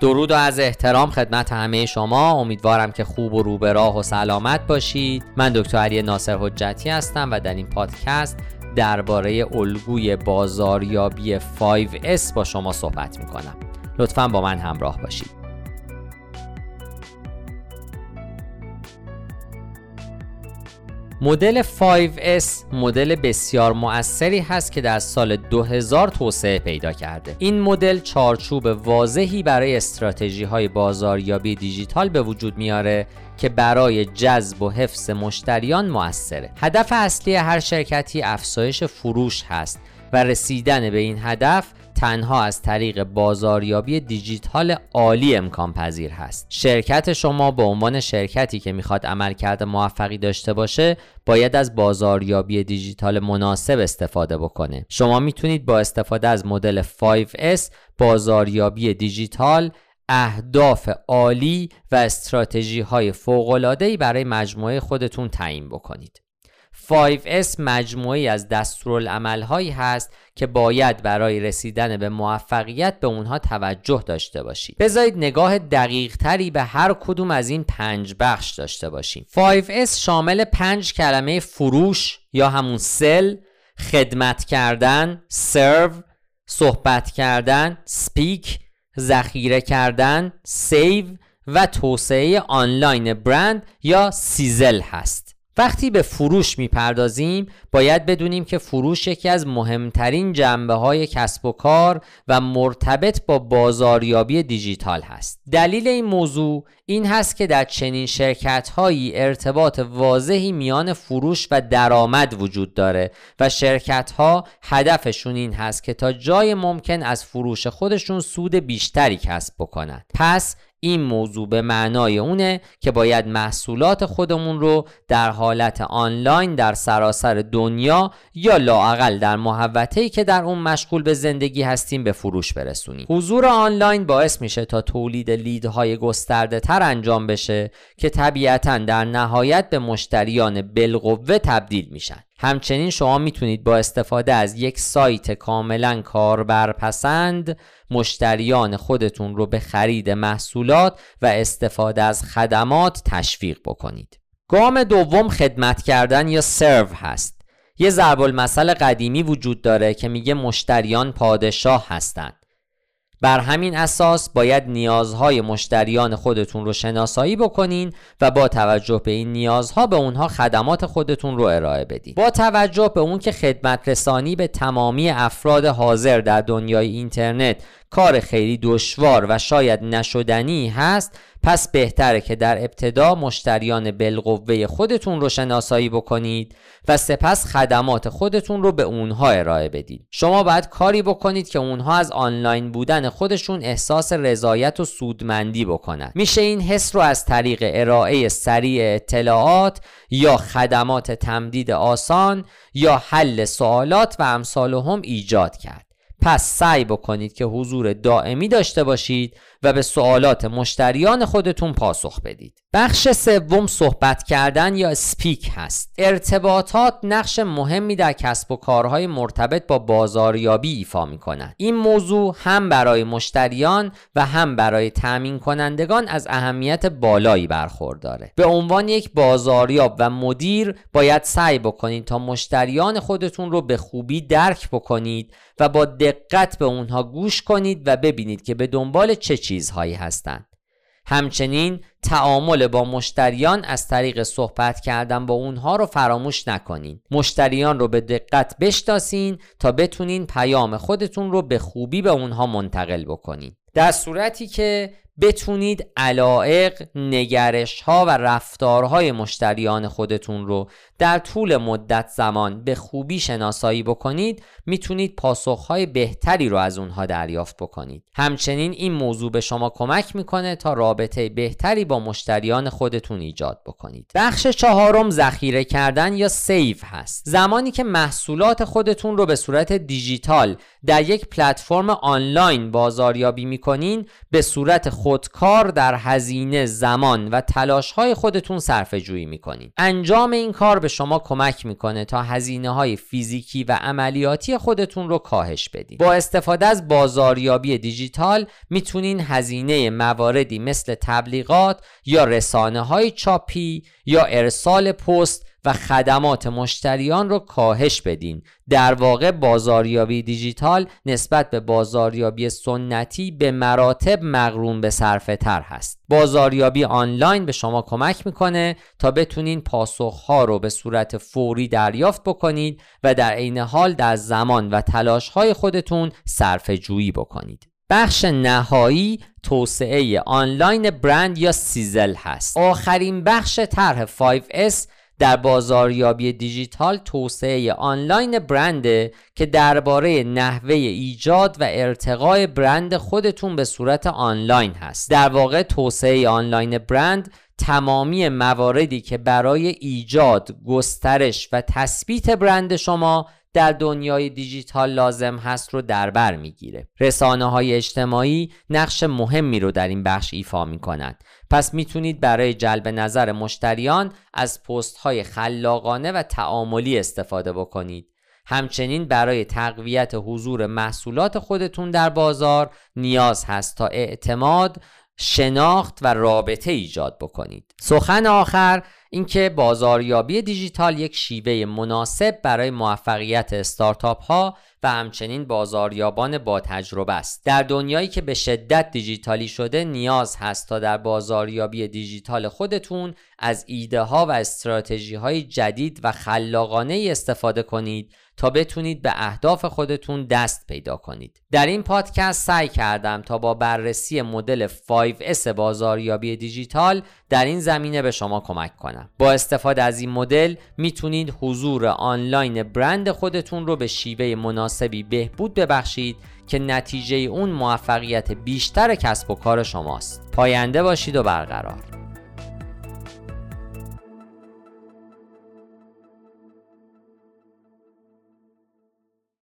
درود و از احترام خدمت همه شما. امیدوارم که خوب و روبه راه و سلامت باشید. من دکتر علی ناصر حجتی هستم و در این پادکست درباره الگوی بازاریابی 5S با شما صحبت می‌کنم. لطفا با من همراه باشید. مدل 5S مدل بسیار مؤثری هست که در سال 2000 توسعه پیدا کرده. این مدل چارچوب واضحی برای استراتژی های بازاریابی دیجیتال به وجود میاره که برای جذب و حفظ مشتریان موثره. هدف اصلی هر شرکتی افزایش فروش هست و رسیدن به این هدف تنها از طریق بازاریابی دیجیتال عالی امکان پذیر هست. شرکت شما به عنوان شرکتی که می‌خواد عملکرد موفقی داشته باشه باید از بازاریابی دیجیتال مناسب استفاده بکنه. شما می‌تونید با استفاده از مدل 5S بازاریابی دیجیتال اهداف عالی و استراتژی های فوق برای مجموعه خودتون تعیین بکنید. 5S مجموعی از دستورالعمل هایی هست که باید برای رسیدن به موفقیت به اونها توجه داشته باشید. بذارید نگاه دقیق تری به هر کدوم از این پنج بخش داشته باشیم. 5S شامل پنج کلمه فروش یا همون سل، خدمت کردن، سرو، صحبت کردن، speak، ذخیره کردن، save و توسعه آنلاین برند یا sizzle هست. وقتی به فروش می‌پردازیم باید بدونیم که فروش یکی از مهمترین جنبه های کسب و کار و مرتبط با بازاریابی دیجیتال هست. دلیل این موضوع این هست که در چنین شرکت هایی ارتباط واضحی میان فروش و درآمد وجود داره و شرکت ها هدفشون این هست که تا جای ممکن از فروش خودشون سود بیشتری کسب بکنند پس این موضوع به معنای اونه که باید محصولات خودمون رو در حالت آنلاین در سراسر دنیا یا لاعقل در محوطه‌ای که در اون مشغول به زندگی هستیم به فروش برسونیم. حضور آنلاین باعث میشه تا تولید لیدهای گسترده تر انجام بشه که طبیعتا در نهایت به مشتریان بالقوه تبدیل میشن. همچنین شما می‌تونید با استفاده از یک سایت کاملا کاربرپسند مشتریان خودتون رو به خرید محصولات و استفاده از خدمات تشویق بکنید. گام دوم خدمت کردن یا سرو هست. یه ضرب المثل قدیمی وجود داره که میگه مشتریان پادشاه هستند. بر همین اساس باید نیازهای مشتریان خودتون رو شناسایی بکنین و با توجه به این نیازها به اونها خدمات خودتون رو ارائه بدین. با توجه به اون که خدمت رسانی به تمامی افراد حاضر در دنیای اینترنت کار خیلی دشوار و شاید نشدنی هست پس بهتره که در ابتدا مشتریان بالقوه خودتون رو شناسایی بکنید و سپس خدمات خودتون رو به اونها ارائه بدید. شما باید کاری بکنید که اونها از آنلاین بودن خودشون احساس رضایت و سودمندی بکنند میشه این حس رو از طریق ارائه سریع اطلاعات یا خدمات تمدید آسان یا حل سوالات و امثال هم ایجاد کرد. پس سعی بکنید که حضور دائمی داشته باشید. و به سوالات مشتریان خودتون پاسخ بدید. بخش سوم صحبت کردن یا سپیک هست. ارتباطات نقش مهمی در کسب و کارهای مرتبط با بازاریابی ایفا می کنند. این موضوع هم برای مشتریان و هم برای تأمین کنندگان از اهمیت بالایی برخورداره. به عنوان یک بازاریاب و مدیر باید سعی بکنید تا مشتریان خودتون رو به خوبی درک بکنید و با دقت به اونها گوش کنید و ببینید که به دنبال چه چیزهایی هستند. همچنین تعامل با مشتریان از طریق صحبت کردن با اونها رو فراموش نکنین مشتریان رو به دقت بشناسین تا بتونین پیام خودتون رو به خوبی به اونها منتقل بکنین در صورتی که بتونید علائق، نگرش ها و رفتارهای مشتریان خودتون رو در طول مدت زمان به خوبی شناسایی بکنید می‌تونید پاسخهای بهتری رو از اونها دریافت بکنید. همچنین این موضوع به شما کمک می‌کنه تا رابطه بهتری با مشتریان خودتون ایجاد بکنید. بخش چهارم ذخیره کردن یا سیف هست. زمانی که محصولات خودتون رو به صورت دیجیتال در یک پلتفرم آنلاین بازاریابی می‌کنین به صورت خود خودکار در هزینه زمان و تلاش های خودتون صرفه جویی می‌کنید انجام این کار به شما کمک می‌کنه تا هزینه های فیزیکی و عملیاتی خودتون رو کاهش بدید با استفاده از بازاریابی دیجیتال می‌تونین هزینه مواردی مثل تبلیغات یا رسانه های چاپی یا ارسال پست و خدمات مشتریان رو کاهش بدین. در واقع بازاریابی دیجیتال نسبت به بازاریابی سنتی به مراتب مغروم به صرفه تر هست. بازاریابی آنلاین به شما کمک می‌کنه تا بتونین پاسخها رو به صورت فوری دریافت بکنید و در عین حال در زمان و تلاش های خودتون صرفه جویی بکنید. بخش نهایی توسعه آنلاین برند یا سیزل هست. آخرین بخش طرح 5S در بازاریابی دیجیتال توسعه آنلاین برنده که درباره نحوه ایجاد و ارتقای برند خودتون به صورت آنلاین هست. در واقع توسعه آنلاین برند تمامی مواردی که برای ایجاد، گسترش و تثبیت برند شما در دنیای دیجیتال لازم هست رو در بر می‌گیره. رسانه های اجتماعی نقش مهمی رو در این بخش ایفا می کنند. پس می‌تونید برای جلب نظر مشتریان از پست های خلاقانه و تعاملی استفاده بکنید. همچنین برای تقویت حضور محصولات خودتون در بازار نیاز هست تا اعتماد شناخت و رابطه ایجاد بکنید. سخن آخر اینکه بازاریابی دیجیتال یک شیوه مناسب برای موفقیت استارتاپ ها و همچنین بازاریابان با تجربه است. در دنیایی که به شدت دیجیتالی شده نیاز هست تا در بازاریابی دیجیتال خودتون از ایده ها و استراتژی های جدید و خلاقانه استفاده کنید تا بتونید به اهداف خودتون دست پیدا کنید. در این پادکست سعی کردم تا با بررسی مدل 5S بازاریابی دیجیتال در این زمینه به شما کمک کنم. با استفاده از این مدل می‌تونید حضور آنلاین برند خودتون رو به شیوه مناسبی بهبود ببخشید که نتیجه اون موفقیت بیشتر کسب و کار شماست. پاینده باشید و برقرار.